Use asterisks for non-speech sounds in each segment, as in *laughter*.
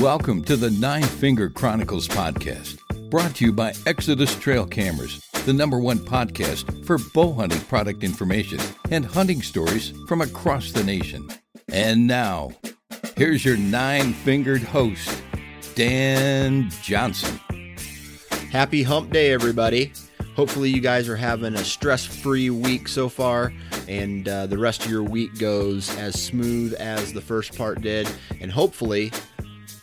Welcome to the Nine Finger Chronicles podcast, brought to you by Exodus Trail Cameras, the number one podcast for bow hunting product information and hunting stories from across the nation. And now, here's your nine fingered host, Dan Johnson. Happy hump day, everybody. Hopefully, you guys are having a stress free week so far, and uh, the rest of your week goes as smooth as the first part did. And hopefully,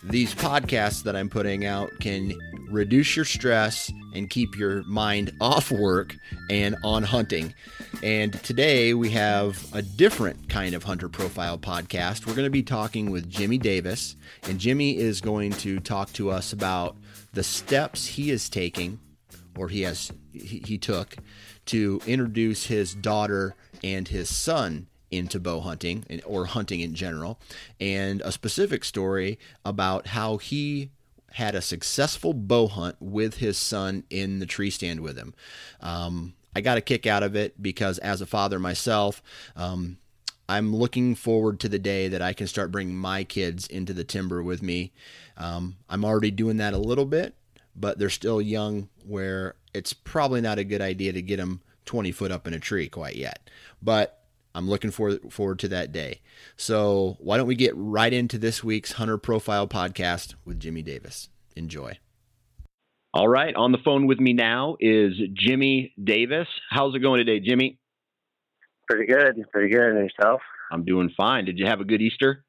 these podcasts that I'm putting out can reduce your stress and keep your mind off work and on hunting. And today we have a different kind of hunter profile podcast. We're going to be talking with Jimmy Davis, and Jimmy is going to talk to us about the steps he is taking or he has he, he took to introduce his daughter and his son into bow hunting or hunting in general, and a specific story about how he had a successful bow hunt with his son in the tree stand with him. Um, I got a kick out of it because, as a father myself, um, I'm looking forward to the day that I can start bringing my kids into the timber with me. Um, I'm already doing that a little bit, but they're still young where it's probably not a good idea to get them 20 foot up in a tree quite yet. But I'm looking forward forward to that day. So why don't we get right into this week's Hunter Profile podcast with Jimmy Davis? Enjoy. All right, on the phone with me now is Jimmy Davis. How's it going today, Jimmy? Pretty good, pretty good. And yourself? I'm doing fine. Did you have a good Easter?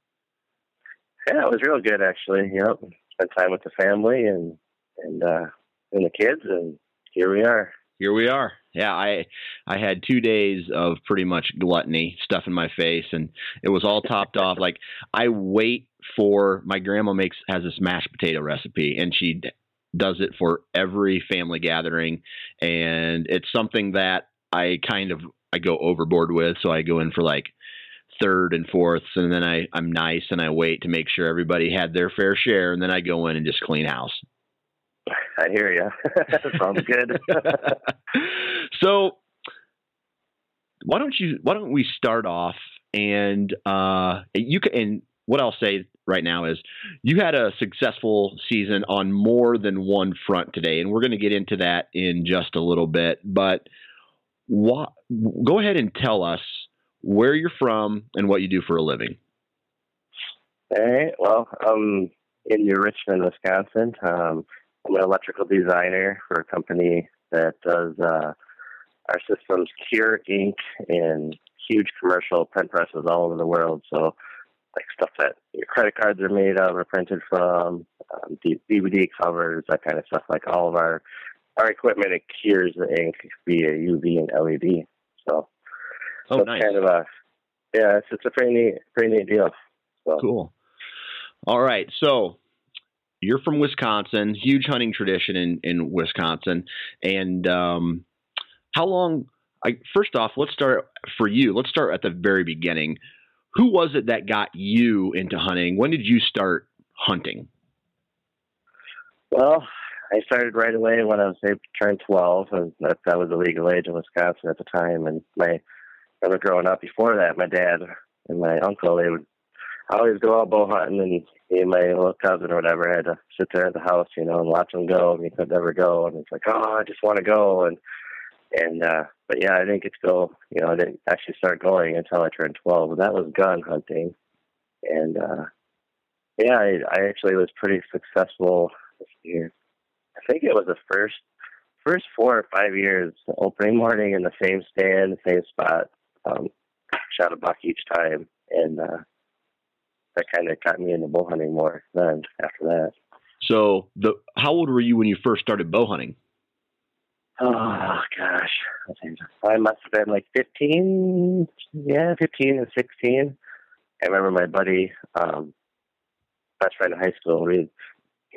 Yeah, it was real good actually. Yep, spent time with the family and and uh, and the kids, and here we are here we are. Yeah, I I had two days of pretty much gluttony, stuff in my face, and it was all topped *laughs* off. Like I wait for my grandma makes has this mashed potato recipe, and she does it for every family gathering, and it's something that I kind of I go overboard with. So I go in for like third and fourths, and then I I'm nice and I wait to make sure everybody had their fair share, and then I go in and just clean house. *laughs* I hear you. *laughs* Sounds good. *laughs* so, why don't you? Why don't we start off and uh, you can? And what I'll say right now is, you had a successful season on more than one front today, and we're going to get into that in just a little bit. But what? Go ahead and tell us where you're from and what you do for a living. All right. Well, I'm in New Richmond, Wisconsin. Um, I'm an electrical designer for a company that does uh, our systems cure ink in huge commercial print presses all over the world. So, like stuff that your credit cards are made of or printed from, um, DVD covers, that kind of stuff. Like all of our our equipment, it cures the ink via UV and LED. So, oh, so nice. kind of a yeah, it's, it's a pretty neat, pretty neat deal. So. Cool. All right, so you're from Wisconsin, huge hunting tradition in, in Wisconsin. And um, how long? I, first off, let's start for you. Let's start at the very beginning. who was it that got you into hunting? When did you start hunting? Well, I started right away when I was say turned twelve, and that that was the legal age in Wisconsin at the time. And my I remember growing up before that, my dad and my uncle they would always go out bow hunting, and me and my little cousin or whatever had to sit there at the house, you know, and watch them go. And we could never go, and it's like, oh, I just want to go, and and uh but yeah, I didn't get to go. You know, I didn't actually start going until I turned twelve, and that was gun hunting, and uh yeah, I, I actually was pretty successful this year. I think it was the first first four or five years, opening morning in the same stand, the same spot. Um, shot a buck each time, and uh, that kind of got me into bow hunting more. Then after that. So, the how old were you when you first started bow hunting? Oh gosh, I must have been like fifteen. Yeah, fifteen and sixteen. I remember my buddy, um, best friend in high school. We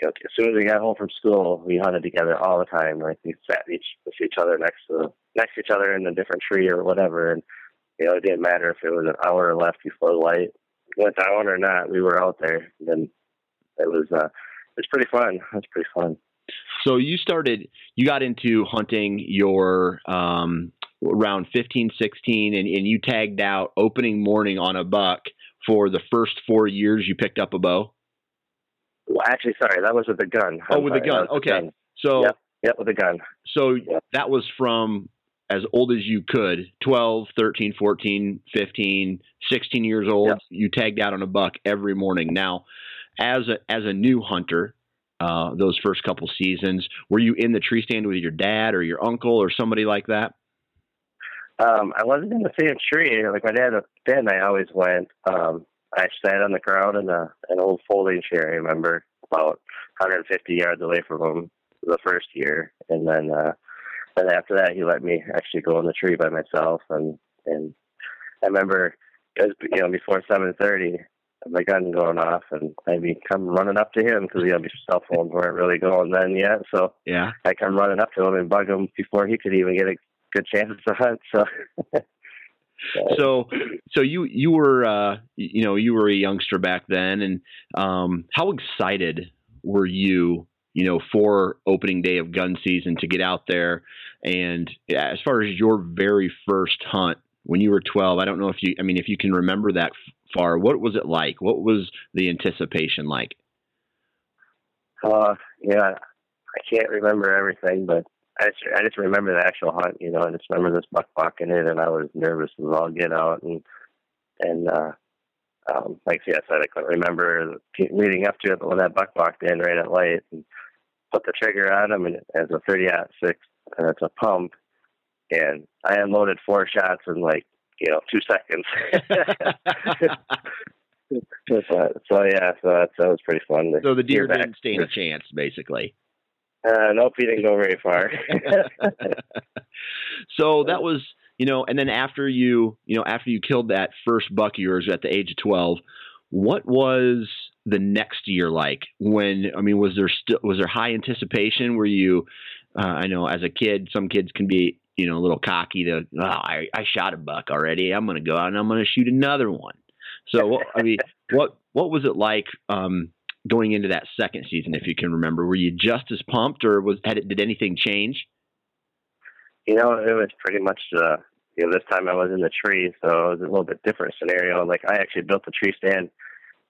you know, as soon as we got home from school, we hunted together all the time. Like we sat each with each other next to next to each other in a different tree or whatever, and you know, it didn't matter if it was an hour left before light went down or not. We were out there. And then it was uh, it was pretty fun. Was pretty fun. So you started, you got into hunting your um, around 15, 16, and, and you tagged out opening morning on a buck for the first four years you picked up a bow. Well, actually, sorry, that was with the gun. I'm oh, with sorry, the gun. Okay. Gun. So, yep, yep, with the gun. So yep. that was from as old as you could 12, 13, 14, 15, 16 years old. Yep. You tagged out on a buck every morning. Now, as a, as a new hunter, uh, those first couple seasons, were you in the tree stand with your dad or your uncle or somebody like that? Um, I wasn't in the same tree. Like my dad, dad and I always went. Um, I sat on the ground in a, an old folding chair. I remember about 150 yards away from him the first year, and then uh, then after that, he let me actually go in the tree by myself. And and I remember it was you know before 7:30, my gun going off, and I'd be come running up to him because you know cell phones weren't really going then yet. So yeah, I come running up to him and bug him before he could even get a good chance to hunt. So. *laughs* so so you you were uh you know you were a youngster back then and um how excited were you you know for opening day of gun season to get out there. And as far as your very first hunt when you were 12 i don't know if you i mean if you can remember that far what was it like? What was the anticipation like? Uh yeah i can't remember everything but I just, I just remember the actual hunt, you know, I just remember this buck bucking it, and I was nervous as all get out, and and uh, um, like I said, I couldn't remember leading up to it, but when that buck walked in right at light and put the trigger on him, and as a 30 six, and it's a pump, and I unloaded four shots in like you know two seconds. *laughs* so, so, yeah, so that, that was pretty fun. So the deer didn't stand a chance, basically. Uh, nope, he didn't go very far. *laughs* so that was, you know, and then after you, you know, after you killed that first buck of yours at the age of twelve, what was the next year like? When I mean, was there still was there high anticipation? Were you, uh, I know, as a kid, some kids can be, you know, a little cocky to, oh, I, I shot a buck already. I'm going to go out and I'm going to shoot another one. So, *laughs* I mean, what what was it like? Um, going into that second season, if you can remember? Were you just as pumped, or was had it, did anything change? You know, it was pretty much uh, you know this time I was in the tree, so it was a little bit different scenario. Like I actually built the tree stand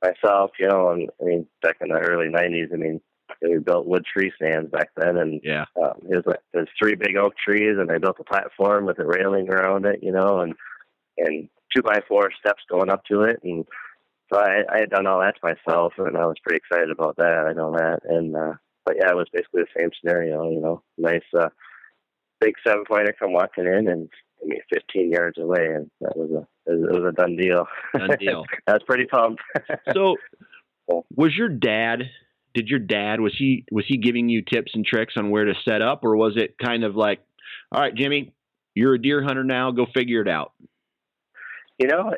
myself, you know, and I mean back in the early '90s, I mean we built wood tree stands back then, and yeah, um, it was like there's three big oak trees, and I built a platform with a railing around it, you know, and and two by four steps going up to it, and so I, I had done all that to myself, and I was pretty excited about that. I know that, and uh, but yeah, it was basically the same scenario. You know, nice uh, big seven pointer come walking in, and I mean, 15 yards away, and that was a it was a done deal. Done deal. *laughs* I was pretty pumped. *laughs* so, was your dad? Did your dad was he was he giving you tips and tricks on where to set up, or was it kind of like, all right, Jimmy, you're a deer hunter now, go figure it out? You know,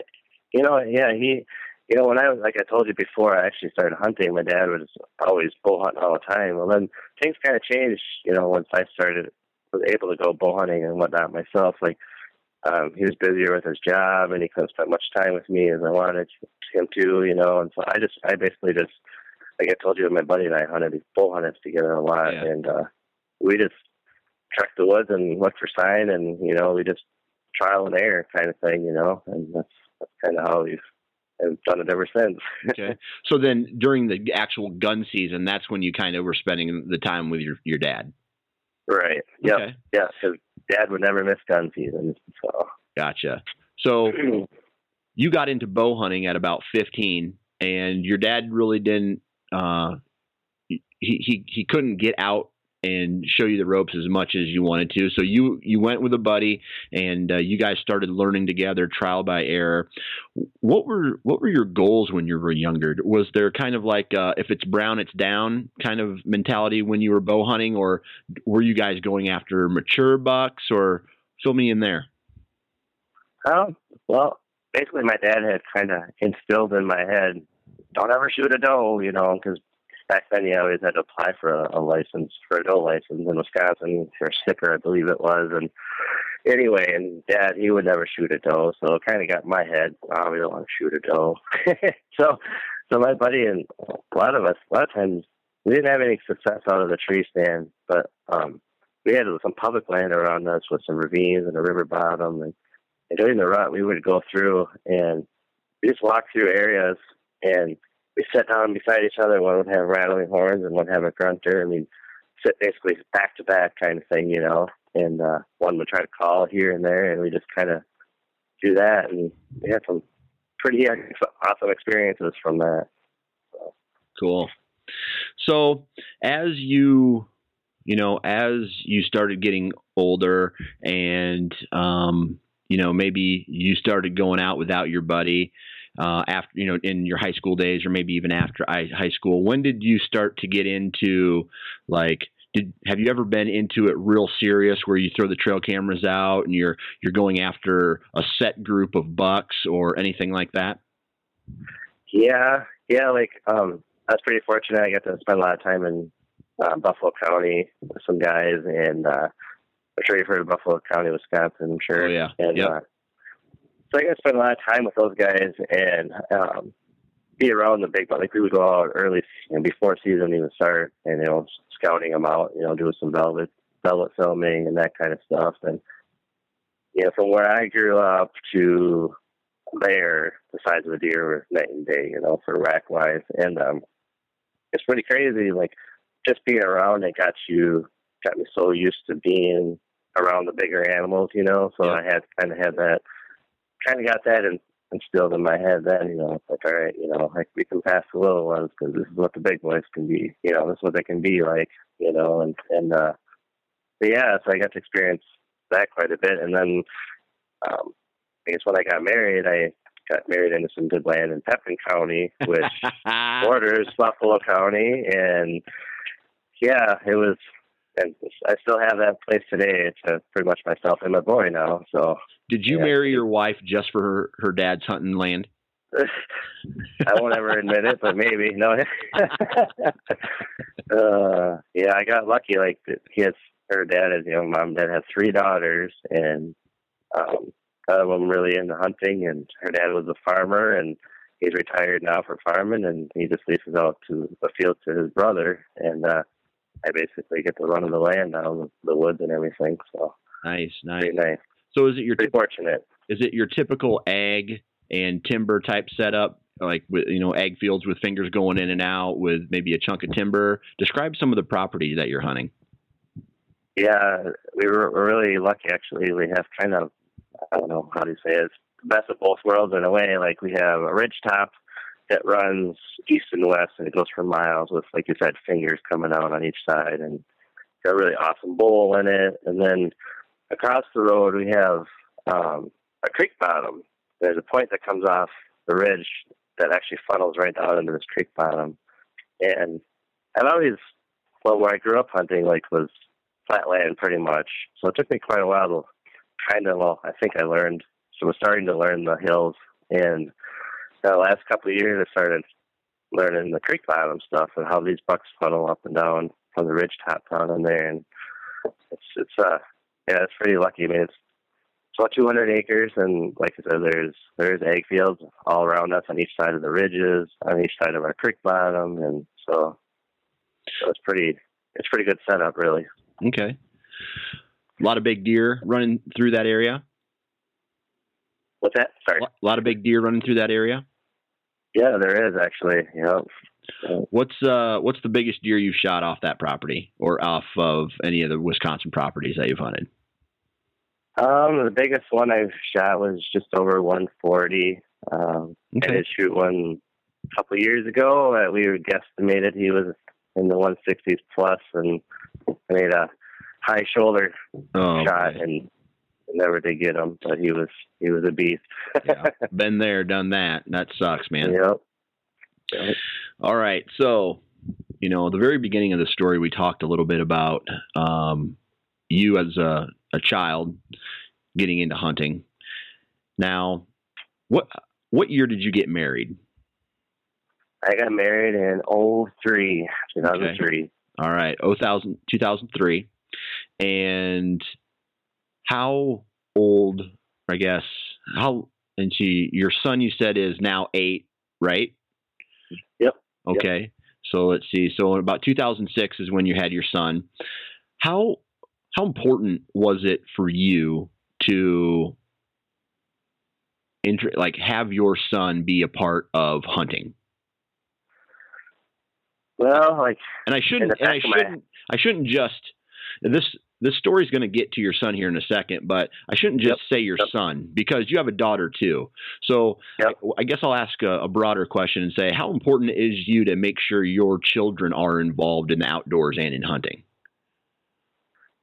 you know, yeah, he you know, when I was like I told you before, I actually started hunting. My dad was always bow hunting all the time. Well, then things kind of changed. You know, once I started was able to go bow hunting and whatnot myself. Like um, he was busier with his job and he couldn't spend much time with me as I wanted him to, you know. And so I just, I basically just, like I told you, my buddy and I hunted these bull hunts together a lot, Yeah. and uh, we just trekked the woods and looked for sign, and you know, we just trial and error kind of thing, you know. And that's that's kind of how we've have done it ever since. *laughs* Okay. So then during the actual gun season, that's when you kind of were spending the time with your your dad. Right. Yep. Okay. Yeah. Because Dad would never miss gun season, so. Gotcha. So *clears throat* you got into bow hunting at about 15 and your dad really didn't uh he he he couldn't get out and show you the ropes as much as you wanted to. So you you went with a buddy and uh, you guys started learning together trial by error. What were what were your goals when you were younger? Was there kind of like uh if it's brown it's down kind of mentality when you were bow hunting or were you guys going after mature bucks or fill me in there? Um, well, basically, my dad had kind of instilled in my head, don't ever shoot a doe, you know, because back then you always had to apply for a, a license, for a doe license in Wisconsin, for a sticker, I believe it was. And anyway, and dad, he would never shoot a doe, so it kind of got in my head, oh, we don't want to shoot a doe. *laughs* so, so my buddy and a lot of us, a lot of times, we didn't have any success out of the tree stand, but um, we had some public land around us with some ravines and a river bottom and and during the rut, we would go through and we just walk through areas and we sat down beside each other. One would have rattling horns and one have a grunter. and we'd sit basically back to back kind of thing, you know. And uh, one would try to call here and there, and we just kind of do that. And we had some pretty awesome experiences from that. Cool. So as you you know as you started getting older and um you know maybe you started going out without your buddy uh after you know in your high school days or maybe even after high school when did you start to get into like did have you ever been into it real serious where you throw the trail cameras out and you're you're going after a set group of bucks or anything like that Yeah, yeah, like um, I was pretty fortunate. I got to spend a lot of time in uh, Buffalo County with some guys, and uh, I'm sure you've heard of Buffalo County, Wisconsin. I'm sure. Oh, yeah. And Yep. uh, so I got to spend a lot of time with those guys and um, be around the big. But like we would go out early, you know, before season even start, and you know, scouting them out. You know, doing some velvet velvet filming and that kind of stuff. And you know, from where I grew up to there, the size of a deer were night and day, you know, for rack wise. And um it's pretty crazy, like just being around it got you got me so used to being around the bigger animals, you know. So Yeah. I had kind of had that kind of got that in, instilled in my head then, you know, it's like, all right, you know, like we can pass the little ones because this is what the big boys can be, you know, this is what they can be like, you know, and, and, uh, but yeah, so I got to experience that quite a bit. And then, um, I guess when I got married, I got married into some good land in Pepin County, which *laughs* borders Buffalo County, and yeah, it was. And I still have that place today. It's uh, pretty much myself and my boy now. So did you Yeah. marry your wife just for her, her dad's hunting land *laughs* I won't ever admit it, but maybe no. *laughs* uh, yeah, I got lucky. Like he has her dad, his young mom, dad has three daughters, and um, of them really into hunting. And her dad was a farmer, and he's retired now for farming, and he just leases out to the field to his brother. And uh, I basically get to run in the land now, the woods and everything. So nice nice pretty nice, so is it your pretty fortunate. is it your typical ag and timber type setup like with you know ag fields with fingers going in and out with maybe a chunk of timber describe some of the property that you're hunting Yeah, we were we're really lucky actually. We have kind of I don't know how to say it. It's the best of both worlds in a way. Like we have a ridge top that runs east and west and it goes for miles with like you said, fingers coming out on each side and got a really awesome bowl in it. And then across the road we have um a creek bottom. There's a point that comes off the ridge that actually funnels right down into this creek bottom. And I've always well where I grew up hunting like was flat land pretty much. So it took me quite a while to kind of, well, I think I learned, so I was starting to learn the hills. And the last couple of years, I started learning the creek bottom stuff and how these bucks funnel up and down from the ridge top down in there. And it's, it's, uh, yeah, it's pretty lucky. I mean, it's, it's about 200 acres, and like I said, there's there's ag fields all around us on each side of the ridges, on each side of our creek bottom, and so so it's pretty it's pretty good setup, really. Okay. A lot of big deer running through that area. What's that? Sorry. A lot of big deer running through that area. Yeah, there is actually. Yeah. What's uh what's the biggest deer you've shot off that property or off of any of the Wisconsin properties that you've hunted? Um, the biggest one I've shot was just over 140. Um, Okay. I did shoot one a couple years ago that we guesstimated he was in the 160s plus, and I made a high shoulder Oh, shot okay. and never did get him, but he was he was a beast. *laughs* yeah. Been there, done that. That sucks, man. Yep. All right. So, you know, the very beginning of the story, we talked a little bit about um, you as a, a child getting into hunting. Now, what what year did you get married? I got married in 03, 2003. All right, 2000, 2003. And how old, I guess, how, and she, your son, you said, is now eight, right? Yep. Okay. So let's see. So about 2006 is when you had your son. How, how important was it for you to inter- like have your son be a part of hunting? Well, like and I shouldn't and I of my- shouldn't I shouldn't just this this story's going to get to your son here in a second, but I shouldn't just say your Yep. son because you have a daughter too. So Yep. I, I guess I'll ask a, a broader question and say, how important is you to make sure your children are involved in the outdoors and in hunting?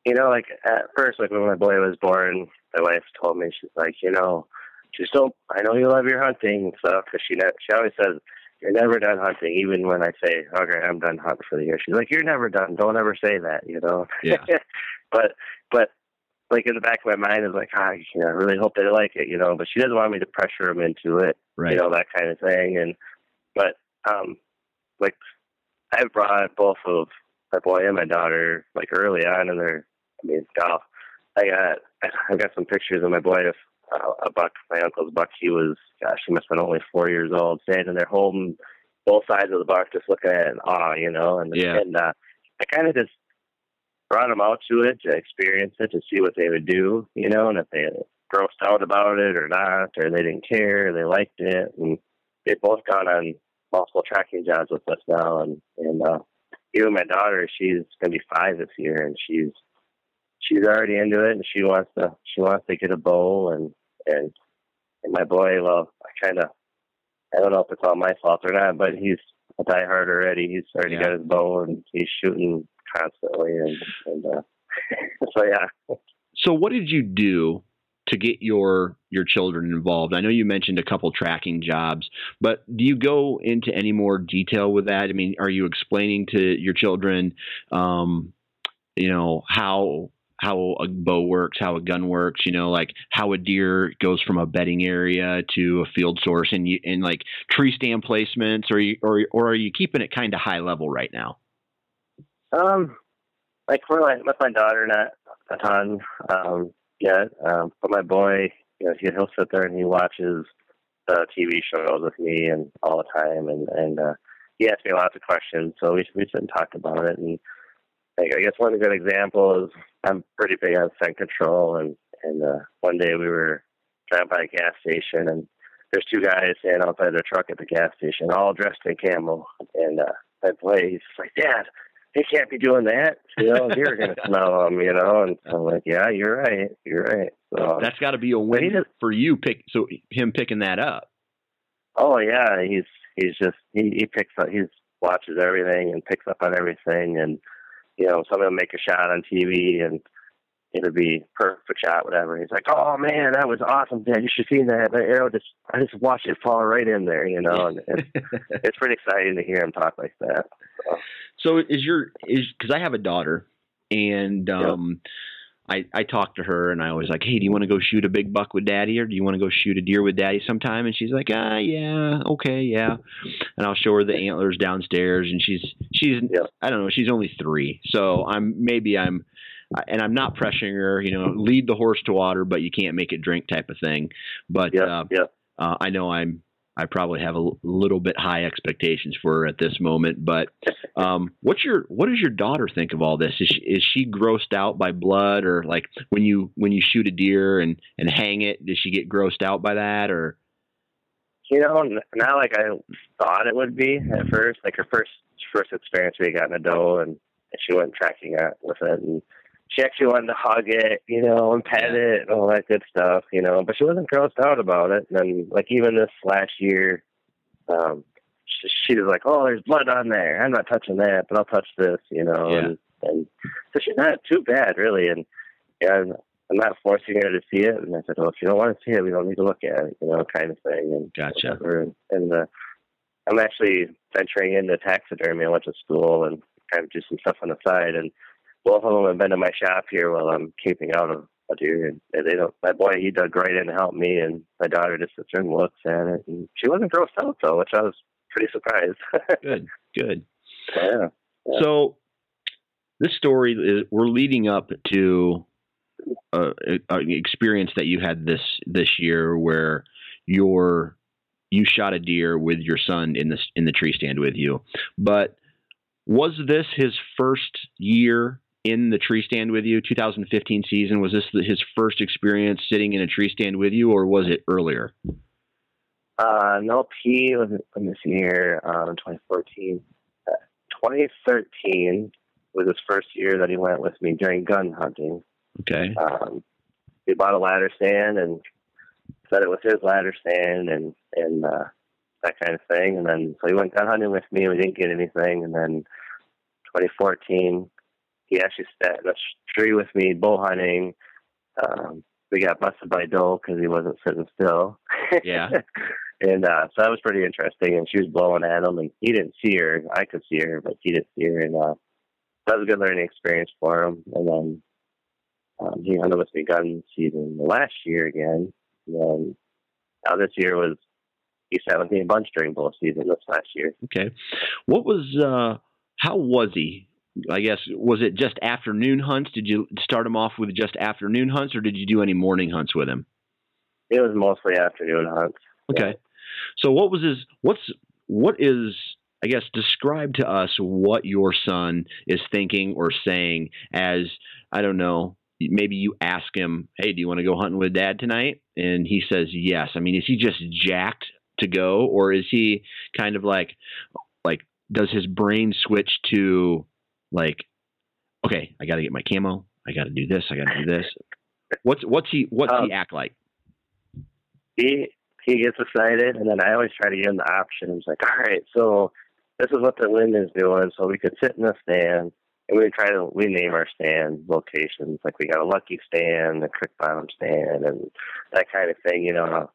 you know, like at first, like when my boy was born, my wife told me she's like, you know, just don't. I know you love your hunting and stuff because she she always says you're never done hunting. Even when I say, okay, I'm done hunting for the year, she's like, you're never done. Don't ever say that, you know. Yeah. *laughs* but but like in the back of my mind is like, ah, you know, I really hope they like it, you know. But she doesn't want me to pressure them into it, Right. you know, that kind of thing. And but um, like I've brought both of my boy and my daughter like early on in their I mean golf. I got I got some pictures of my boy of uh, a buck, my uncle's buck. He was gosh, he must have been only four years old, standing there holding both sides of the buck, just looking at it in awe, you know. And Yeah. and uh, I kind of just brought them out to it to experience it to see what they would do, you know, and if they grossed out about it or not, or they didn't care, or they liked it, and they've both gone on multiple tracking jobs with us now, and and uh, even my daughter, she's gonna be five this year, and she's she's already into it, and she wants to she wants to get a bow, and and and my boy, well, I kind of I don't know if it's all my fault or not, but he's a diehard already. He's already Yeah. got his bow, and he's shooting constantly, and and uh, *laughs* so yeah. So what did you do to get your your children involved? I know you mentioned a couple tracking jobs, but do you go into any more detail with that? I mean, are you explaining to your children, um, you know, how how a bow works, how a gun works, you know, like how a deer goes from a bedding area to a field source, and you and like tree stand placements, or you, or or are you keeping it kind of high level right now? Um, like for my with my daughter, not a ton um, yet. Um, but my boy, you know, he, he'll sit there and he watches the TV shows with me and all the time, and and uh, he asks me lots of questions. So we we sit and talk about it. And like, I guess one good example is I'm pretty big on scent control, and and uh, one day we were driving by a gas station and. There's two guys standing outside their truck at the gas station, all dressed in camo, and uh, my boy, he's like, "Dad, they can't be doing that. You know, you're going *laughs* to smell them, you know. And I'm like, yeah, you're right. You're right. So, That's got to be a win does- for you. Pick so him picking that up. oh yeah, he's he's just he he picks up, he watches everything and picks up on everything, and you know, somebody will make a shot on TV and it'll be perfect shot, whatever. He's like, oh man, that was awesome, Dad. You should see that. The arrow just I just watched it fall right in there, you know. And it's, *laughs* it's pretty exciting to hear him talk like that. So is your is because I have a daughter, and um, I I talk to her, and I always like, hey, do you want to go shoot a big buck with Daddy, or do you want to go shoot a deer with Daddy sometime? And she's like, ah, yeah, okay, yeah. And I'll show her the antlers downstairs, and she's she's Yeah. I don't know, she's only three, so I'm maybe I'm and I'm not pressuring her, you know, lead the horse to water, but you can't make it drink type of thing. But yeah, uh, yep. uh, I know I'm I probably have a little bit high expectations for her at this moment. But *laughs* um, what's your what does your daughter think of all this? Is she, is she grossed out by blood, or like when you when you shoot a deer and and hang it? Does she get grossed out by that, or You know, n- not like I thought it would be at first. Like her first first experience, we got in a doe, and, and she went tracking it with it, and she actually wanted to hug it, you know, and pet it and all that good stuff, you know. But she wasn't grossed out about it. And then, like even this last year, um, she, she was like, "Oh, there's blood on there. I'm not touching that, but I'll touch this," you know. Yeah. And, and so she's not too bad, really. And yeah, I'm, I'm not forcing her to see it. And I said, "Well, if you don't want to see it, we don't need to look at it," you know, kind of thing. And Gotcha. whatever. And, and uh, I'm actually venturing into taxidermy. I went to school and kind of do some stuff on the side. And both of them have been in my shop here while I'm caping out of a deer. And they don't. My boy, he dug right in to help me, and my daughter just sits there and looks at it. And she wasn't grossed out though, which I was pretty surprised. *laughs* good, good. yeah. Yeah. So this story is we're leading up to uh, an experience that you had this this year where your you shot a deer with your son in the in the tree stand with you. But was this his first year in the tree stand with you? 2015 season was this his first experience sitting in a tree stand with you, or was it earlier? Uh, no, P was in this year, um, 2014. Uh, 2013 was his first year that he went with me during gun hunting. Okay, um, we bought a ladder stand and set it with his ladder stand and and uh, that kind of thing. And then so he went gun hunting with me. and We didn't get anything. And then 2014, he actually sat in a tree with me bow hunting. Um, we got busted by doe because he wasn't sitting still. Yeah. *laughs* and uh, so that was pretty interesting. And she was blowing at him, and he didn't see her. I could see her, but he didn't see her. And uh, that was a good learning experience for him. And then um, he hunted with me gun season last year again. And then now this year was he sat with me a bunch during bow season this last year. Okay. What was uh how was he? I guess was it just afternoon hunts? Did you start him off with just afternoon hunts or did you do any morning hunts with him? It was mostly afternoon hunts. Okay. So what was his what's what is I guess describe to us what your son is thinking or saying as I don't know maybe you ask him, "Hey, do you want to go hunting with dad tonight?" and he says yes. I mean, is he just jacked to go or is he kind of like like does his brain switch to like okay, I got to get my camo, I got to do this, I got to do this. What's what's he what's Um, he act like? he he gets excited, and then I always try to give him the options. Like, all right, so this is what the wind is doing. So we could sit in the stand, and we try to we name our stand locations. Like we got a lucky stand, a creek bottom stand, and that kind of thing. You know,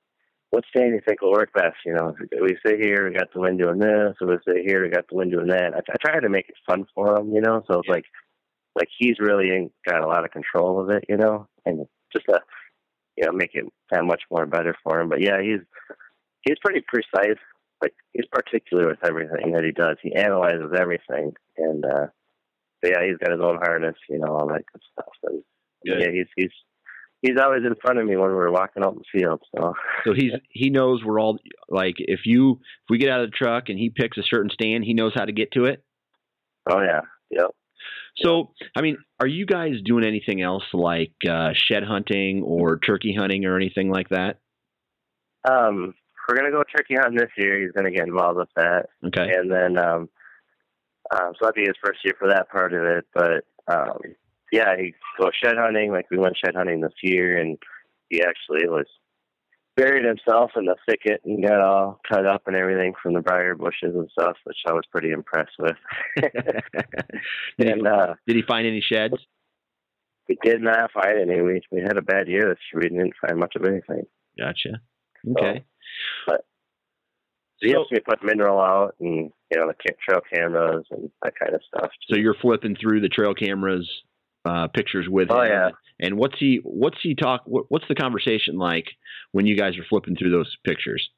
what stand do you think will work best? You know, we sit here, we got the wind doing this, or we sit here, we got the wind doing that. I, I try to make it fun for him. You know, so it's like like he's really in, got a lot of control of it. You know, and just a you know, make it that much more better for him. But yeah, he's he's pretty precise. Like he's particular with everything that he does. He analyzes everything, and uh, yeah, he's got his own harness, you know, all that good stuff. And Good. yeah, he's he's he's always in front of me when we're walking out in the field. So So he's he knows we're all like if you if we get out of the truck and he picks a certain stand, he knows how to get to it. oh yeah, yep. So I mean, are you guys doing anything else like uh, shed hunting or turkey hunting or anything like that? Um, we're gonna go turkey hunting this year. He's gonna get involved with that. Okay. and then um, um, so that'd be his first year for that part of it. But um, yeah, he goes shed hunting. Like we went shed hunting this year, and he actually was buried himself in the thicket and got all cut up and everything from the briar bushes and stuff, which I was pretty impressed with. *laughs* did, he, and uh, did he find any sheds? we did not find any. We we had a bad year this year. We didn't find much of anything. Gotcha. Okay. So he helps me put mineral out and you know the trail cameras and that kind of stuff. So you're flipping through the trail cameras uh, pictures with Oh, him. yeah. And what's he what's he talk what, what's the conversation like when you guys are flipping through those pictures?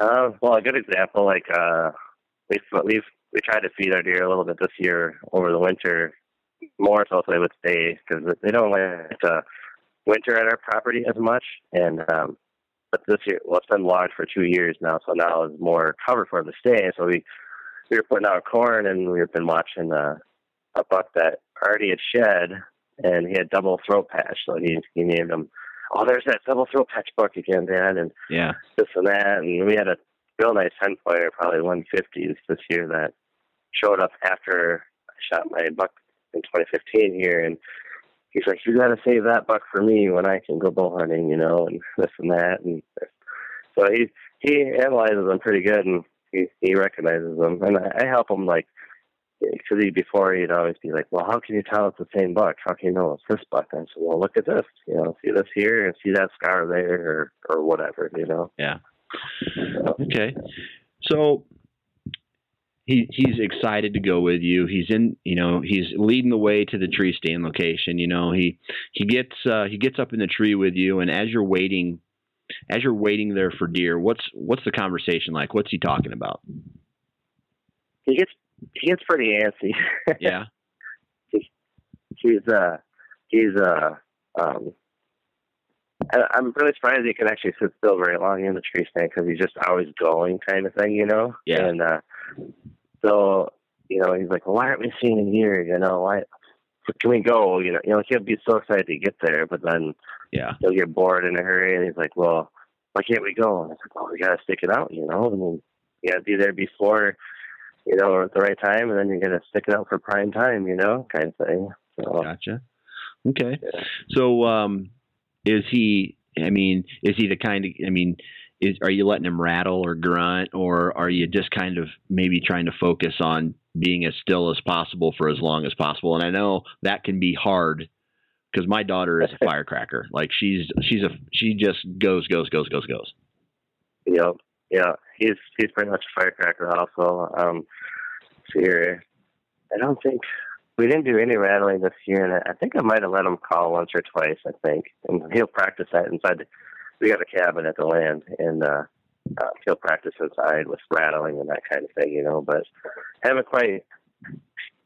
Uh, well, a good example, like uh, we've we've we tried to feed our deer a little bit this year over the winter. more so they would stay because they don't like to winter at our property as much. And um, but this year, well, it's been logged for two years now, so now it's more cover for them to stay. So we we were putting out corn, and we've been watching uh, a buck that already had shed, and he had double throat patch, so he he named him. Oh, there's that double throat patch buck again, Dad, and Yeah. this and that. And we had a real nice ten pointer, probably 150s this year, that showed up after I shot my buck in 2015 here. And he's like, You got to save that buck for me when I can go bow hunting, you know, and this and that. And so he he analyzes them pretty good and he, he recognizes them. And I, I help him, like, because before he'd always be like, "Well, how can you tell it's the same buck? How can you know it's this buck?" And I said, "Well, look at this. You know, see this here and see that scar there, or or whatever. You know." Yeah. So, Okay. So he he's excited to go with you. He's in, you know, he's leading the way to the tree stand location. You know, he he gets uh, he gets up in the tree with you, and as you're waiting, as you're waiting there for deer, what's what's the conversation like? What's he talking about? he gets he gets pretty antsy. *laughs* Yeah. he's uh he's uh um I- I'm really surprised he can actually sit still very long in the tree stand because he's just always going kind of thing, you know. Yeah. And uh, so you know he's like, well, why aren't we seeing him here? You know, why can we go? You know, you know he'll be so excited to get there, but then Yeah. he'll get bored in a hurry, and he's like, well, why can't we go? And I was like, well, we gotta stick it out, you know. And then you gotta be there before, you know, at the right time, and then you're gonna stick it out for prime time, you know, kind of thing. So Gotcha. Okay. Yeah. So, um, is he? I mean, is he the kind of? I mean, is are you letting him rattle or grunt, or are you just kind of maybe trying to focus on being as still as possible for as long as possible? And I know that can be hard because my daughter is a *laughs* firecracker. Like she's she's a she just goes goes goes goes goes. Yep. Yeah. He's he's pretty much a firecracker also. Um here I don't think we didn't do any rattling this year and I think I might have let him call once or twice, I think. And he'll practice that inside the we got a cabin at the land and uh uh, he'll practice inside with rattling and that kind of thing, you know, but haven't quite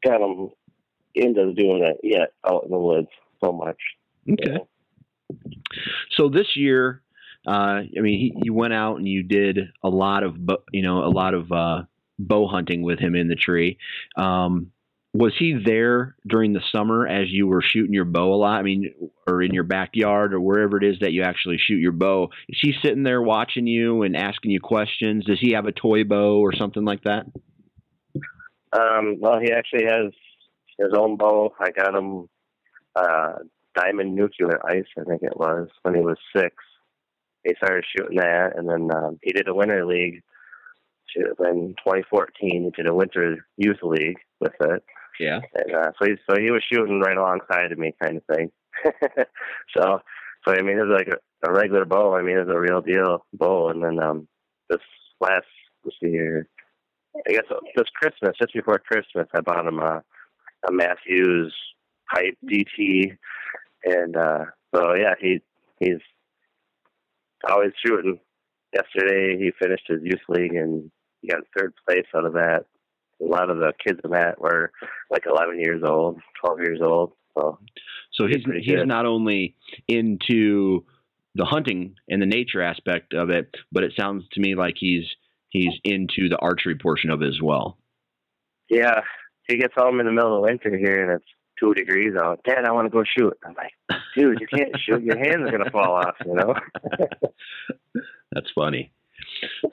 got him into doing it yet out in the woods so much. Okay. So this year, uh, I mean, he, you went out and you did a lot of, you know, a lot of uh, bow hunting with him in the tree. Um, was he there during the summer as you were shooting your bow a lot? I mean, or in your backyard or wherever it is that you actually shoot your bow? Is he sitting there watching you and asking you questions? Does he have a toy bow or something like that? Um, well, he actually has his own bow. I got him uh, diamond nuclear ice, I think it was, when he was six. He started shooting that, and then um, he did a winter league. Shoot, In 2014, he did a winter youth league with it. Yeah. And, uh, so he so he was shooting right alongside of me, kind of thing. *laughs* so so I mean, it's like a, a regular bow. I mean, it's a real deal bow. And then um, this last this year, I guess this Christmas, just before Christmas, I bought him a a Mathews pipe DT, and uh, so yeah, he he's always shooting. Yesterday, he finished his youth league and he got third place out of that. A lot of the kids in that were like 11 years old, 12 years old. So So he's he's good. not only into the hunting and the nature aspect of it, but it sounds to me like he's he's into the archery portion of it as well. yeah, he gets home in the middle of winter here and it's two degrees out. Dad, I want to go shoot. I'm like, dude, you can't shoot. Your hands are gonna fall off. You know. *laughs* That's funny.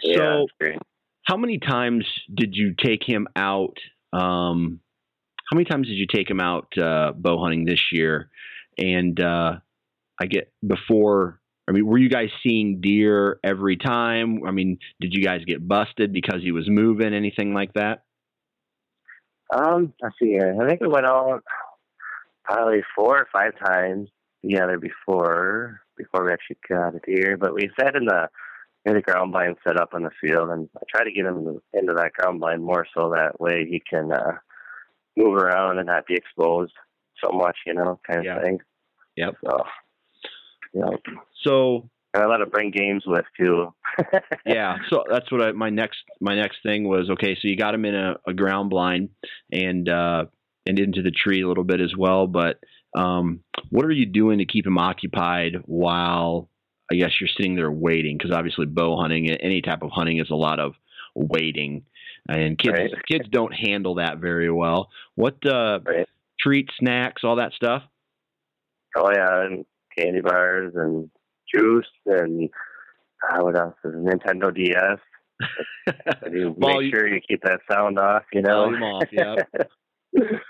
yeah, So how many times did you take him out? Um, how many times did you take him out uh, bow hunting this year? And uh, I get before. I mean, were you guys seeing deer every time? I mean, did you guys get busted because he was moving? Anything like that? Um, let's see here. I think we went out probably four or five times together before before we actually got a deer. But we sat in the in the ground blind set up on the field, and I try to get him into that ground blind more so that way he can uh, move around and not be exposed so much, you know, kind of Yeah. thing. Yep. So, yeah. So And I let him bring games with too. *laughs* yeah so that's what I, my next my next thing was okay so you got him in a, a ground blind and uh and into the tree a little bit as well. But um, what are you doing to keep him occupied while I guess you're sitting there waiting? Because obviously, bow hunting, any type of hunting, is a lot of waiting, and kids Right. kids don't handle that very well. What uh, Right. treats, snacks, all that stuff? Oh yeah, and candy bars and juice and uh, what else? Is Nintendo DS. You *laughs* make sure you keep that sound off. You know. Volume off, yep. *laughs*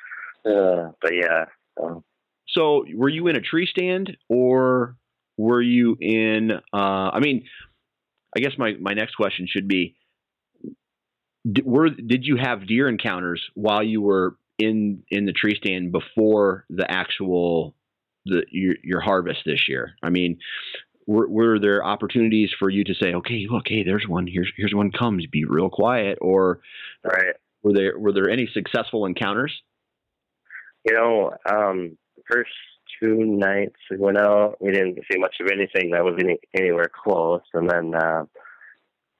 uh, but yeah. So, So, were you in a tree stand or were you in? Uh, I mean, I guess my my next question should be: did, were did you have deer encounters while you were in in the tree stand before the actual the your, your harvest this year? I mean. Were, were there opportunities for you to say, okay, look, hey, there's one. Here's here's one comes. Be real quiet, or right. were there were there any successful encounters? You know, um, the first two nights we went out, we didn't see much of anything that was any, anywhere close. And then, uh,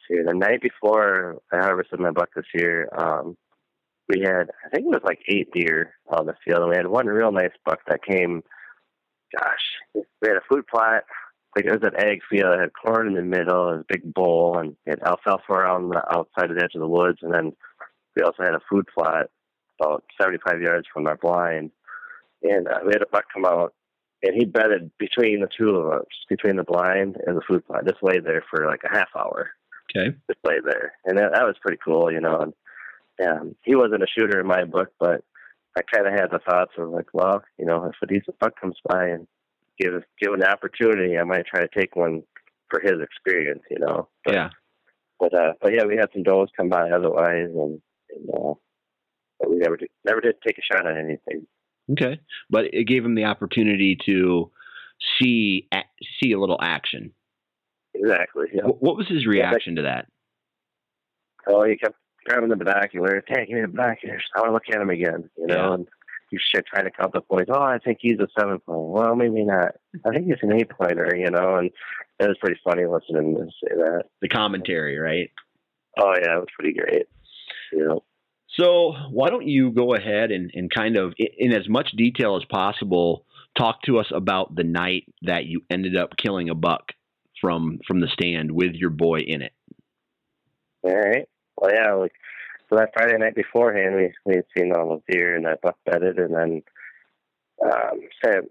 see, the night before I harvested my buck this year, um, we had, I think it was like eight deer on the field. And we had one real nice buck that came, gosh, we had a food plot. Like it was an egg field. It had corn in the middle, it a big bowl, and it had alfalfa around the outside of the edge of the woods. And then we also had a food plot about 75 yards from our blind. And uh, we had a buck come out, and he bedded between the two of us, between the blind and the food plot. Just laid there for like a half hour. Okay. Just laid there, and that, that was pretty cool, you know. And um, he wasn't a shooter in my book, but I kind of had the thoughts of like, well, you know, if a decent buck comes by and give give an opportunity, I might try to take one for his experience, you know. But, Yeah. but uh, but yeah, we had some does come by otherwise, and, and uh, but we never did, never did take a shot at anything. Okay, but it gave him the opportunity to see a- see a little action. Exactly. Yeah. What was his reaction to that? Oh, he kept grabbing the binoculars. Hey, give me the binoculars. I want to look at him again. You know, Yeah. and you should try to count the points. Oh, I think he's a seven pointer. Well, maybe not. I think he's an eight pointer. You know, and it was pretty funny listening to him say that. The commentary, right? Oh yeah, it was pretty great. You know. So why don't you go ahead and, and kind of, in as much detail as possible, talk to us about the night that you ended up killing a buck from from the stand with your boy in it. All right. Well, yeah, like so that Friday night beforehand, we we had seen all the deer and that buck bedded, and then um,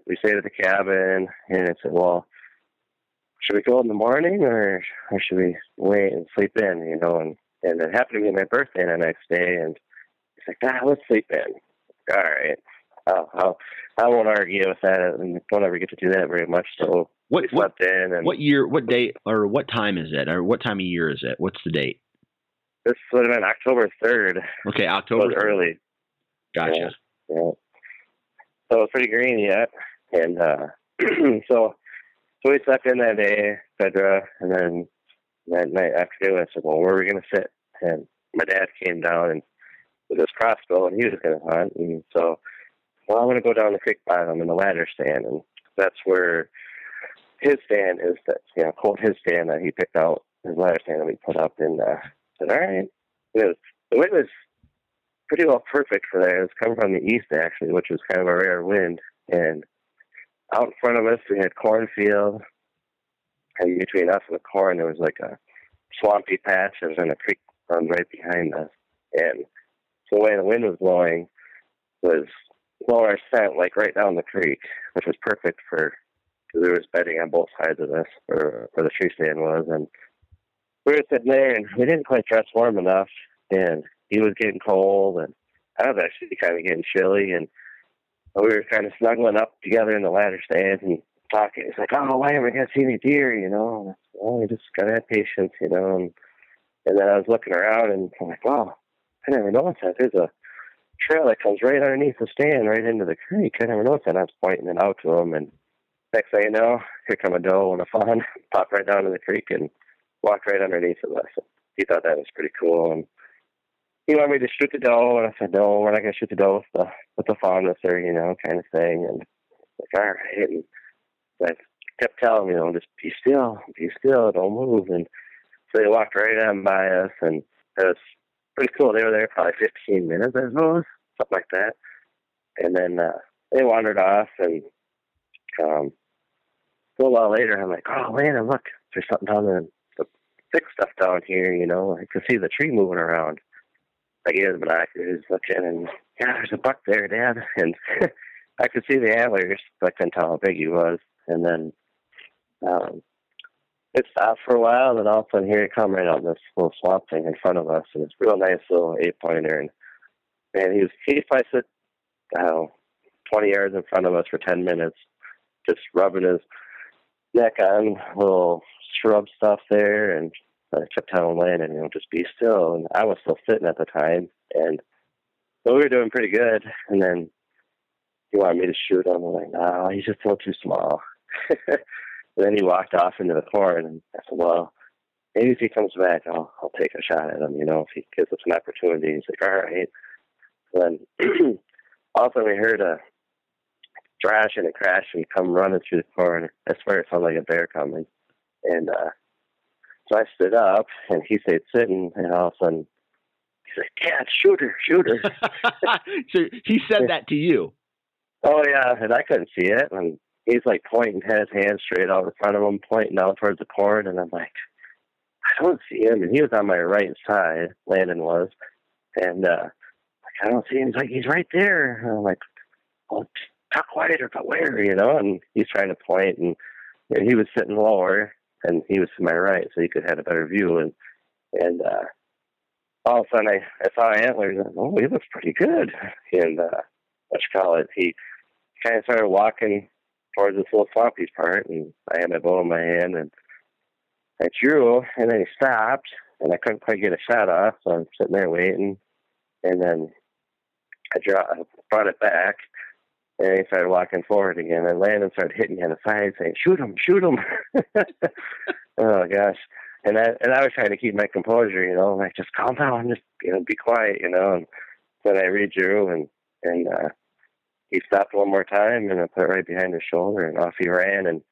we stayed at the cabin, and I said, well, should we go in the morning or or should we wait and sleep in? You know, and and it happened to be my birthday the next day, and he's like, ah, let's sleep in. All right. Uh, I'll, I won't argue with that, and don't ever get to do that very much. So What we what slept in, and what year? What date or what time is it? Or what time of year is it? What's the date? this would have been October third. Okay, It October. was early. Gotcha. Yeah. So it's pretty green yet, and uh, *clears throat* so so we slept in that day, etc. And then that night after I said, "Well, where are we going to sit?" And my dad came down and with his crossbow, and he was going to hunt. And so, well, I'm going to go down the creek bottom in the ladder stand, and that's where his stand is. That you know, called his stand that he picked out his ladder stand that we put up. And uh, said, "All right." It was, the wind was pretty well perfect for that. It was coming from the east actually, which was kind of a rare wind. And out in front of us we had cornfield. And between us and the corn there was like a swampy patch and then a creek run right behind us. And the way the wind was blowing was blowing our scent like right down the creek, which was perfect for because there was bedding on both sides of this where, where the tree stand was and we were sitting there and we didn't quite dress warm enough and he was getting cold and I was actually kind of getting chilly and we were kind of snuggling up together in the ladder stand and talking. He's like, "Oh, why haven't I see any deer?" You know, "Well, we just gotta have patience," you know. And and then I was looking around and I'm like, "Wow, I never noticed that. There's a trail that comes right underneath the stand, right into the creek. I never noticed that." I was pointing it out to him, and next thing you know, here come a doe and a fawn *laughs* popped right down to the creek and walked right underneath of us. He thought that was pretty cool, and he wanted me to shoot the doe, and I said, "No, we're not going to shoot the doe with the with the fawn with her, you know, kind of thing." And like, all right, and I kept telling him, you know, just be still, be still, don't move. And so they walked right on by us, and it was pretty cool. They were there probably 15 minutes, I suppose, something like that. and then uh, they wandered off, and um, a little while later, I'm like, oh man, look, there's something down there, the thick stuff down here. You know, I can see the tree moving around. I gave him binoculars, looking, and yeah, there's a buck there, Dad, *laughs* and *laughs* I could see the antlers, but I couldn't tell how big he was. And then um, it stopped for a while, and then all of a sudden here he come right on this little swamp thing in front of us, and it's a real nice little eight pointer, and man, he was he probably sit, I don't know, twenty yards in front of us for ten minutes, just rubbing his neck on little shrub stuff there, and I kept telling Landon, you know, just be still, and I was still sitting at the time, and so we were doing pretty good, and then he wanted me to shoot him. I'm like, no, he's just a little too small. *laughs* then he walked off into the corn, and I said, well, maybe if he comes back, I'll I'll take a shot at him. You know, if he gives us an opportunity. He's like, all right. So Then *clears throat* all of a sudden we heard a thrash and a crash and he come running through the corn. I swear it sounded like a bear coming. And uh so I stood up and he stayed sitting and all of a sudden he's like, Dad, shoot her, shoot her. *laughs* so he said that to you. Oh yeah, and I couldn't see it and he's like pointing his hand straight out in front of him, pointing out towards the corn and I'm like, I don't see him and he was on my right side, Landon was. And uh like, I don't see him. He's like, he's right there. And I'm like, well, talk quieter, but where, you know? And he's trying to point, and, he was sitting lower, and he was to my right, so he could have a better view. And and uh, all of a sudden, I, I saw antlers. And, oh, he looks pretty good. And uh, what you call it? He kind of started walking towards this little swampy part, and I had my bow in my hand, and I drew, and then he stopped, and I couldn't quite get a shot off, so I'm sitting there waiting, and then I draw, I brought it back, and he started walking forward again. And Landon started hitting me on the side, saying, "Shoot him! Shoot him!" *laughs* oh gosh! And I and I was trying to keep my composure, you know, like just calm down, just you know, be quiet, you know. And then I redrew, and and uh, he stopped one more time, and I put it right behind his shoulder, and off he ran. And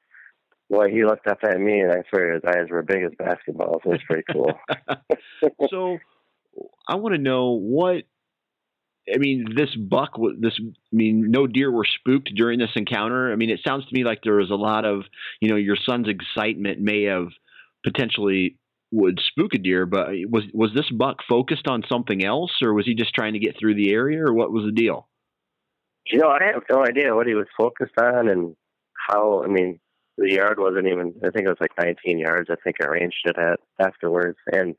boy, he looked up at me, and I swear his eyes were big as basketballs. It was pretty cool. *laughs* *laughs* so, I want to know what I mean, this buck, this, I mean, no deer were spooked during this encounter. I mean, it sounds to me like there was a lot of, you know, your son's excitement may have potentially would spook a deer, but was was this buck focused on something else, or was he just trying to get through the area, or what was the deal? You know, I have no idea what he was focused on and how. I mean, the yard wasn't even. I think it was like 19 yards. I think I ranged it at afterwards, and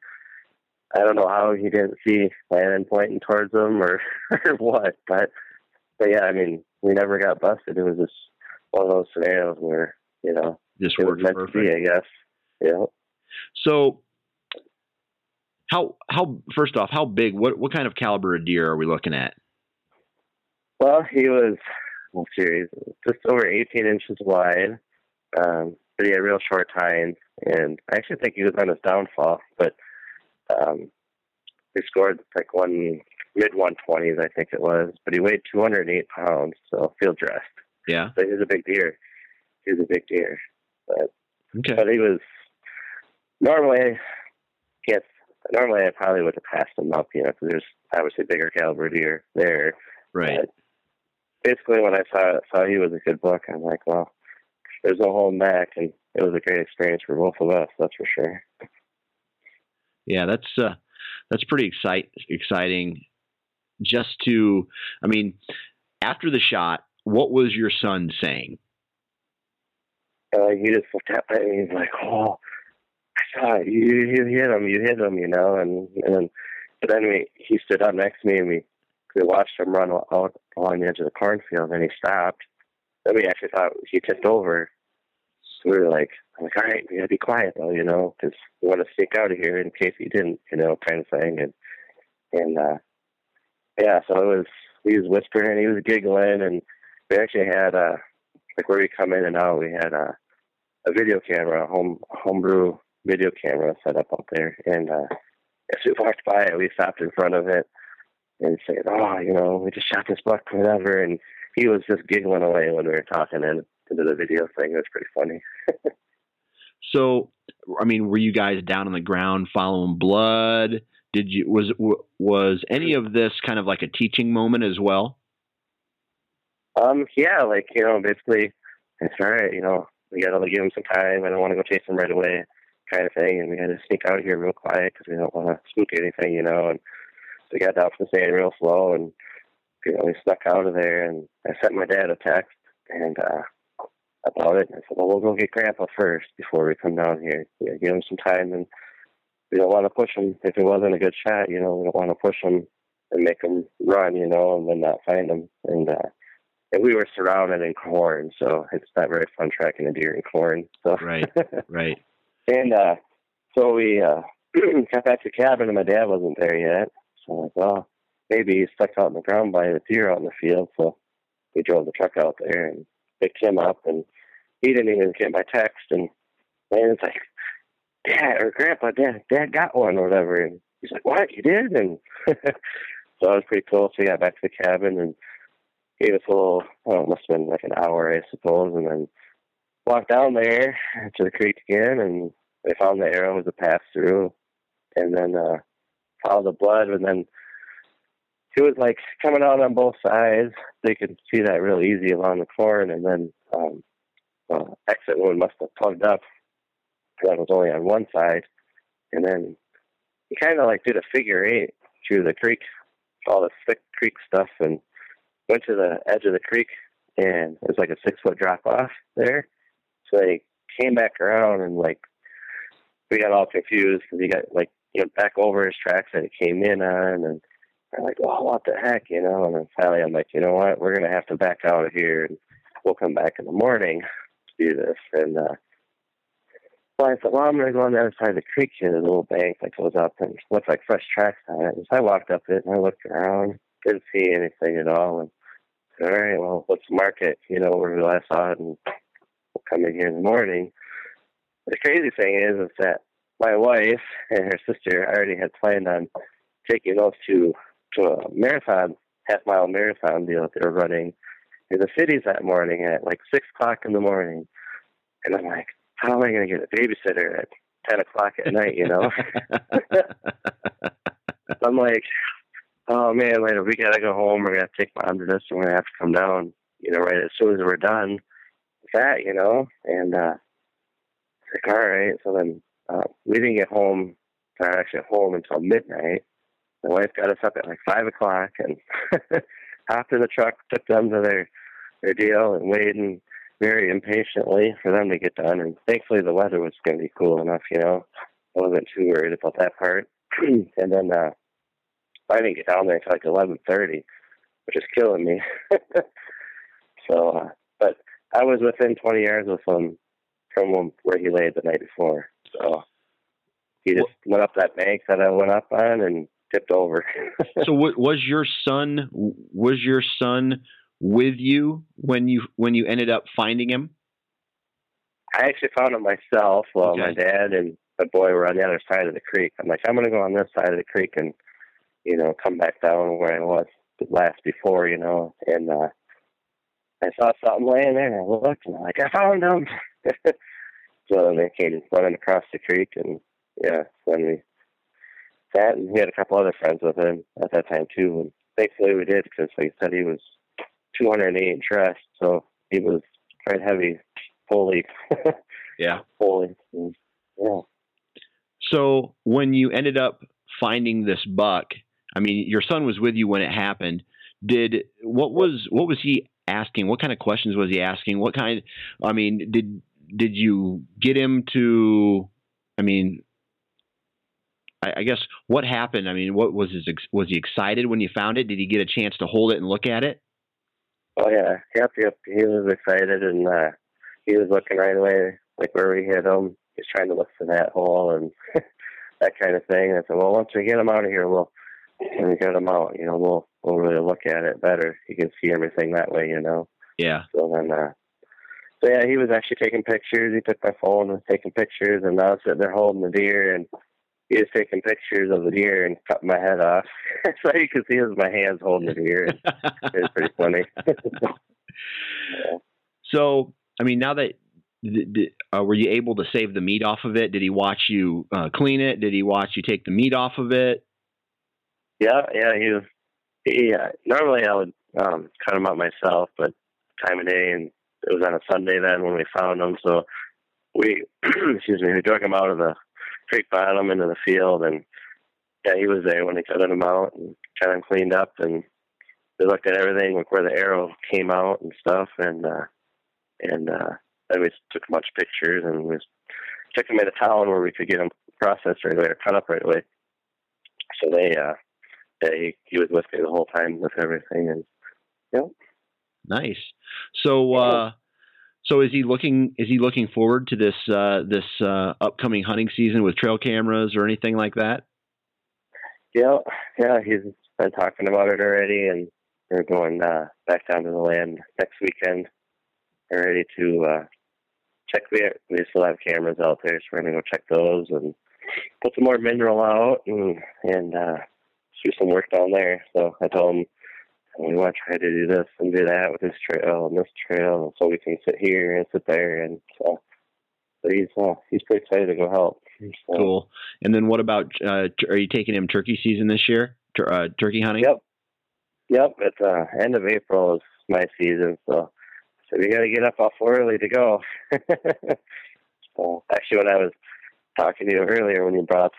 I don't know how he didn't see Landon pointing towards him or, *laughs* or what, but but yeah, I mean, we never got busted. It was just one of those scenarios where you know just it was meant perfect. to be, I guess. Yeah. So, how how first off, how big? What what kind of caliber of deer are we looking at? Well, he was well, series just over 18 inches wide, um, but he had real short tines, and I actually think he was on his downfall, but um, he scored like one mid 120s, I think it was, but he weighed 208 pounds, so field dressed. Yeah. So he was a big deer. He was a big deer, but okay. but he was normally yes. Normally, I probably would have passed him up, you know, because there's obviously bigger caliber deer there. Right. But basically, when I saw saw he was a good book, I'm like, well, there's no holding back, and it was a great experience for both of us. That's for sure yeah, that's uh, that's pretty excite exciting. Just to, I mean, after the shot, what was your son saying? Uh, he just looked at me and he's like, "Oh, I saw it. You, you hit him. You hit him. You know." And and then, but then we he stood up next to me and we we watched him run out along the edge of the cornfield and he stopped. Then we actually thought he tipped over. So we were like, I'm like, all right, we gotta be quiet though, you know, because we want to sneak out of here in case he didn't, you know, kind of thing. And and uh yeah, so it was he was whispering, he was giggling, and we actually had uh like where we come in and out, we had a a video camera, a home homebrew video camera set up out there, and uh as we walked by it, we stopped in front of it and said, "Oh, you know, we just shot this buck, whatever," and he was just giggling away when we were talking and into the video thing. It was pretty funny. *laughs* So, I mean, were you guys down on the ground following blood? Did you was was any of this kind of like a teaching moment as well? Um, yeah, like you know, basically, it's all right. You know, we got to give him some time. I don't want to go chase him right away, kind of thing. And we had to sneak out here real quiet because we don't want to spook anything, you know. And we got down from the sand real slow, and you know, we snuck out of there. And I sent my dad a text and uh about it. And I said, well, we'll go get Grandpa first before we come down here. Yeah, give him some time, and we don't want to push him. If it wasn't a good shot, you know, we don't want to push him and make him run, you know, and then not find him. And uh, and we were surrounded in corn, so it's not very fun tracking a deer in corn. So right, *laughs* right. and uh, so we uh, *clears throat* got back to the cabin, and my dad wasn't there yet. I'm like, well, maybe he's stuck out in the ground by the deer out in the field. So we drove the truck out there and picked him up, and he didn't even get my text. And and it's like, Dad or Grandpa, Dad, Dad got one or whatever. And he's like, What? You did? And *laughs* so it was pretty cool. So we got back to the cabin and gave us a little, oh, it must have been like an hour, I suppose, and then walked down there to the creek again, and they found the arrow was a pass through, and then uh, followed the blood, and then it was like coming out on both sides. They could see that real easy along the corn, and then um, uh, exit wound must have plugged up. That was only on one side, and then he kind of like did a figure eight through the creek, all the thick creek stuff, and went to the edge of the creek, and it was like a six foot drop off there. So they came back around, and like we got all confused because he got like you know back over his tracks that it came in on, and I'm like, oh, what the heck, you know? And then finally, I'm like, you know what? We're gonna have to back out of here, and we'll come back in the morning to do this. And uh, so I said, well, I'm gonna go on the other side of the creek here, the little bank that goes up and looks like fresh tracks on it. And so I walked up it and I looked around, didn't see anything at all, and all right, well, let's mark it, you know, where we last saw it, and we'll come in here in the morning. The crazy thing is, is that my wife and her sister already had planned on taking those two to a marathon, half mile marathon deal that they were running in the cities that morning at like six o'clock in the morning. And I'm like, how am I going to get a babysitter at 10 o'clock at night, you know? *laughs* I'm like, oh man, later we gotta go home. We're gonna take mom to this, and we're gonna have to come down, you know, right as soon as we're done with that, you know. And uh, like, all right. So then uh, we didn't get home, not actually home until midnight. My wife got us up at like five o'clock and *laughs* hopped in the truck, took them to their their deal, and waiting very impatiently for them to get done. And thankfully, the weather was going to be cool enough, you know. I wasn't too worried about that part. *clears throat* and then uh, I didn't get down there until like eleven thirty, which is killing me. *laughs* so, uh, but I was within twenty yards of him from where he laid the night before. So he just went up that bank that I went up on and tipped over. *laughs* so, what, was your son? Was your son with you when you when you ended up finding him? I actually found him myself while okay. my dad and my boy were on the other side of the creek. I'm like, I'm going to go on this side of the creek and you know, come back down where I was last before, you know, and uh I saw something laying there and I looked and I'm like, I found him *laughs* So then they came running across the creek and yeah, then we sat and we had a couple other friends with him at that time too and thankfully we did because like I said he was 208 in so he was quite heavy fully *laughs* yeah fully yeah so when you ended up finding this buck I mean, your son was with you when it happened. Did what was what was he asking? What kind of questions was he asking? What kind? I mean, did did you get him to? I mean, I, I guess what happened? I mean, what was his? Was he excited when you found it? Did he get a chance to hold it and look at it? Oh yeah, yep, yep. He was excited and uh, he was looking right away, like where we hit him. He's trying to look for that hole and *laughs* that kind of thing. I said, well, once we get him out of here, we'll and we get him out, you know, we'll we'll really look at it better. You can see everything that way, you know. Yeah. So then, uh, so yeah, he was actually taking pictures. He took my phone and was taking pictures, and I was sitting there holding the deer, and he was taking pictures of the deer and cutting my head off. *laughs* so you could see it was my hands holding the deer. *laughs* it was pretty funny. *laughs* yeah. So, I mean, now that uh, were you able to save the meat off of it? Did he watch you uh, clean it? Did he watch you take the meat off of it? Yeah, yeah, he uh, normally I would um, cut them up myself, but time of day, and it was on a Sunday then when we found him. So we, *clears throat* excuse me, we drug him out of the creek bottom into the field, and yeah, he was there when they cut him out and got him cleaned up, and we looked at everything, like where the arrow came out and stuff, and uh, and uh, then we took a bunch of pictures and we took him into town where we could get him processed right away or cut up right away. So they, uh, they, he was with me the whole time with everything, and yeah. Nice. So, uh, so is he looking? Is he looking forward to this uh, this uh, upcoming hunting season with trail cameras or anything like that? Yeah, yeah, he's been talking about it already, and we're going uh, back down to the land next weekend. We're ready to uh, check. We we still have cameras out there, so we're gonna go check those and put some more mineral out and and uh, do some work down there. So I told him we want to try to do this and do that with this trail and this trail, and so we can sit here and sit there, and so. But he's uh, he's pretty excited to go help. So. Cool. And then what about? Uh, are you taking him turkey season this year? Tur- uh, turkey hunting? Yep. Yep. At the uh, end of April is my season, so so we got to get up awful early to go. *laughs* so actually, when I was talking to you earlier, when you brought up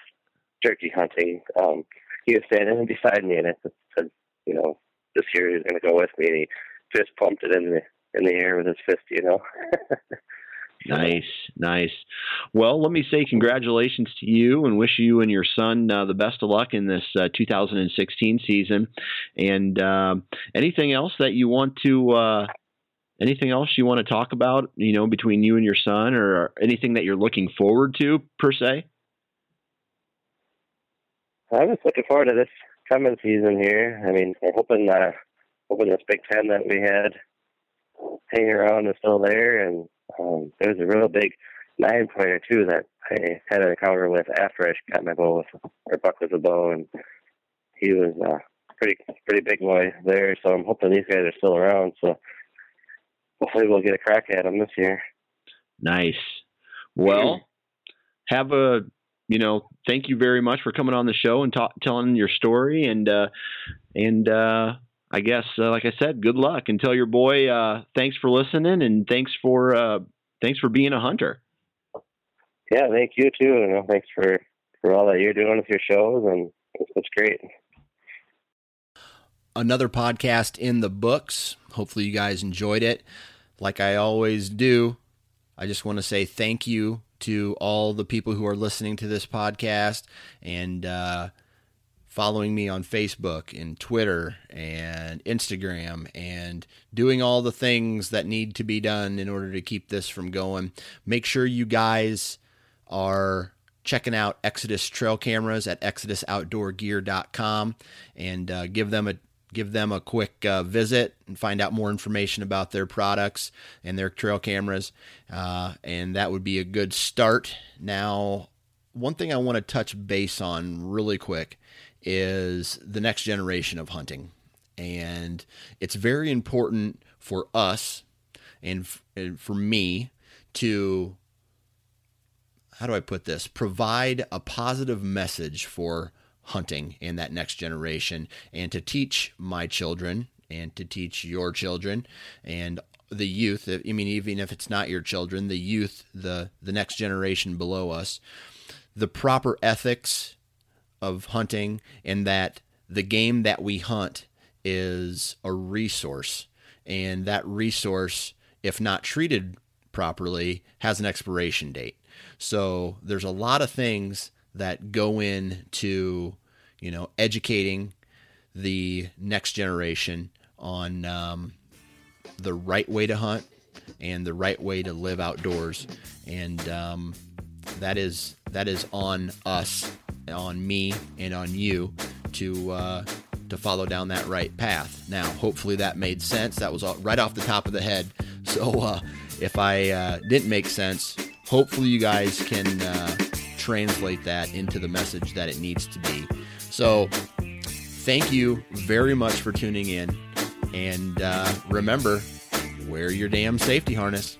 turkey hunting, um, he was standing beside me, and I said, you know, this year he's going to go with me. And he fist pumped it in the in the air with his fist, you know. *laughs* Nice, nice. Well, let me say congratulations to you and wish you and your son uh, the best of luck in this uh, 2016 season. And uh, anything else that you want to, uh, anything else you want to talk about, you know, between you and your son, or anything that you're looking forward to per se? I'm just looking forward to this coming season here. I mean, we're hoping, that hoping this Big Ten that we had hanging around is still there, and um, there was a real big nine pointer too that I had an encounter with after I got my bow with or buck with a bow, and he was uh, pretty pretty big boy there. So I'm hoping these guys are still around. So hopefully we'll get a crack at them this year. Nice. Well, *clears throat* have a you know, thank you very much for coming on the show and ta- telling your story and uh, and uh, I guess, uh, like I said, good luck and tell your boy uh, thanks for listening and thanks for uh, thanks for being a hunter. Yeah, thank you too. You know, thanks for for all that you're doing with your shows, and it's, it's great. Another podcast in the books. Hopefully, you guys enjoyed it. Like I always do, I just want to say thank you to all the people who are listening to this podcast and uh, following me on Facebook and Twitter and Instagram and doing all the things that need to be done in order to keep this from going. Make sure you guys are checking out Exodus trail cameras at exodusoutdoorgear.com and uh, give them a give them a quick uh, visit and find out more information about their products and their trail cameras. Uh, and that would be a good start. Now one thing i want to touch base on really quick is the next generation of hunting. And it's very important for us and, for me to, how do I put this, provide a positive message for hunting and that next generation and to teach my children and to teach your children and the youth i mean even if it's not your children the youth the the next generation below us the proper ethics of hunting and that the game that we hunt is a resource. And that resource if not treated properly has an expiration date. So there's a lot of things that go into you know educating the next generation on um, the right way to hunt and the right way to live outdoors and um, that is that is on us on me and on you to uh, to follow down that right path. Now, hopefully that made sense. That was right off the top of the head. So uh, if I uh, didn't make sense, hopefully you guys can uh, translate that into the message that it needs to be. So thank you very much for tuning in, and uh, remember, wear your damn safety harness.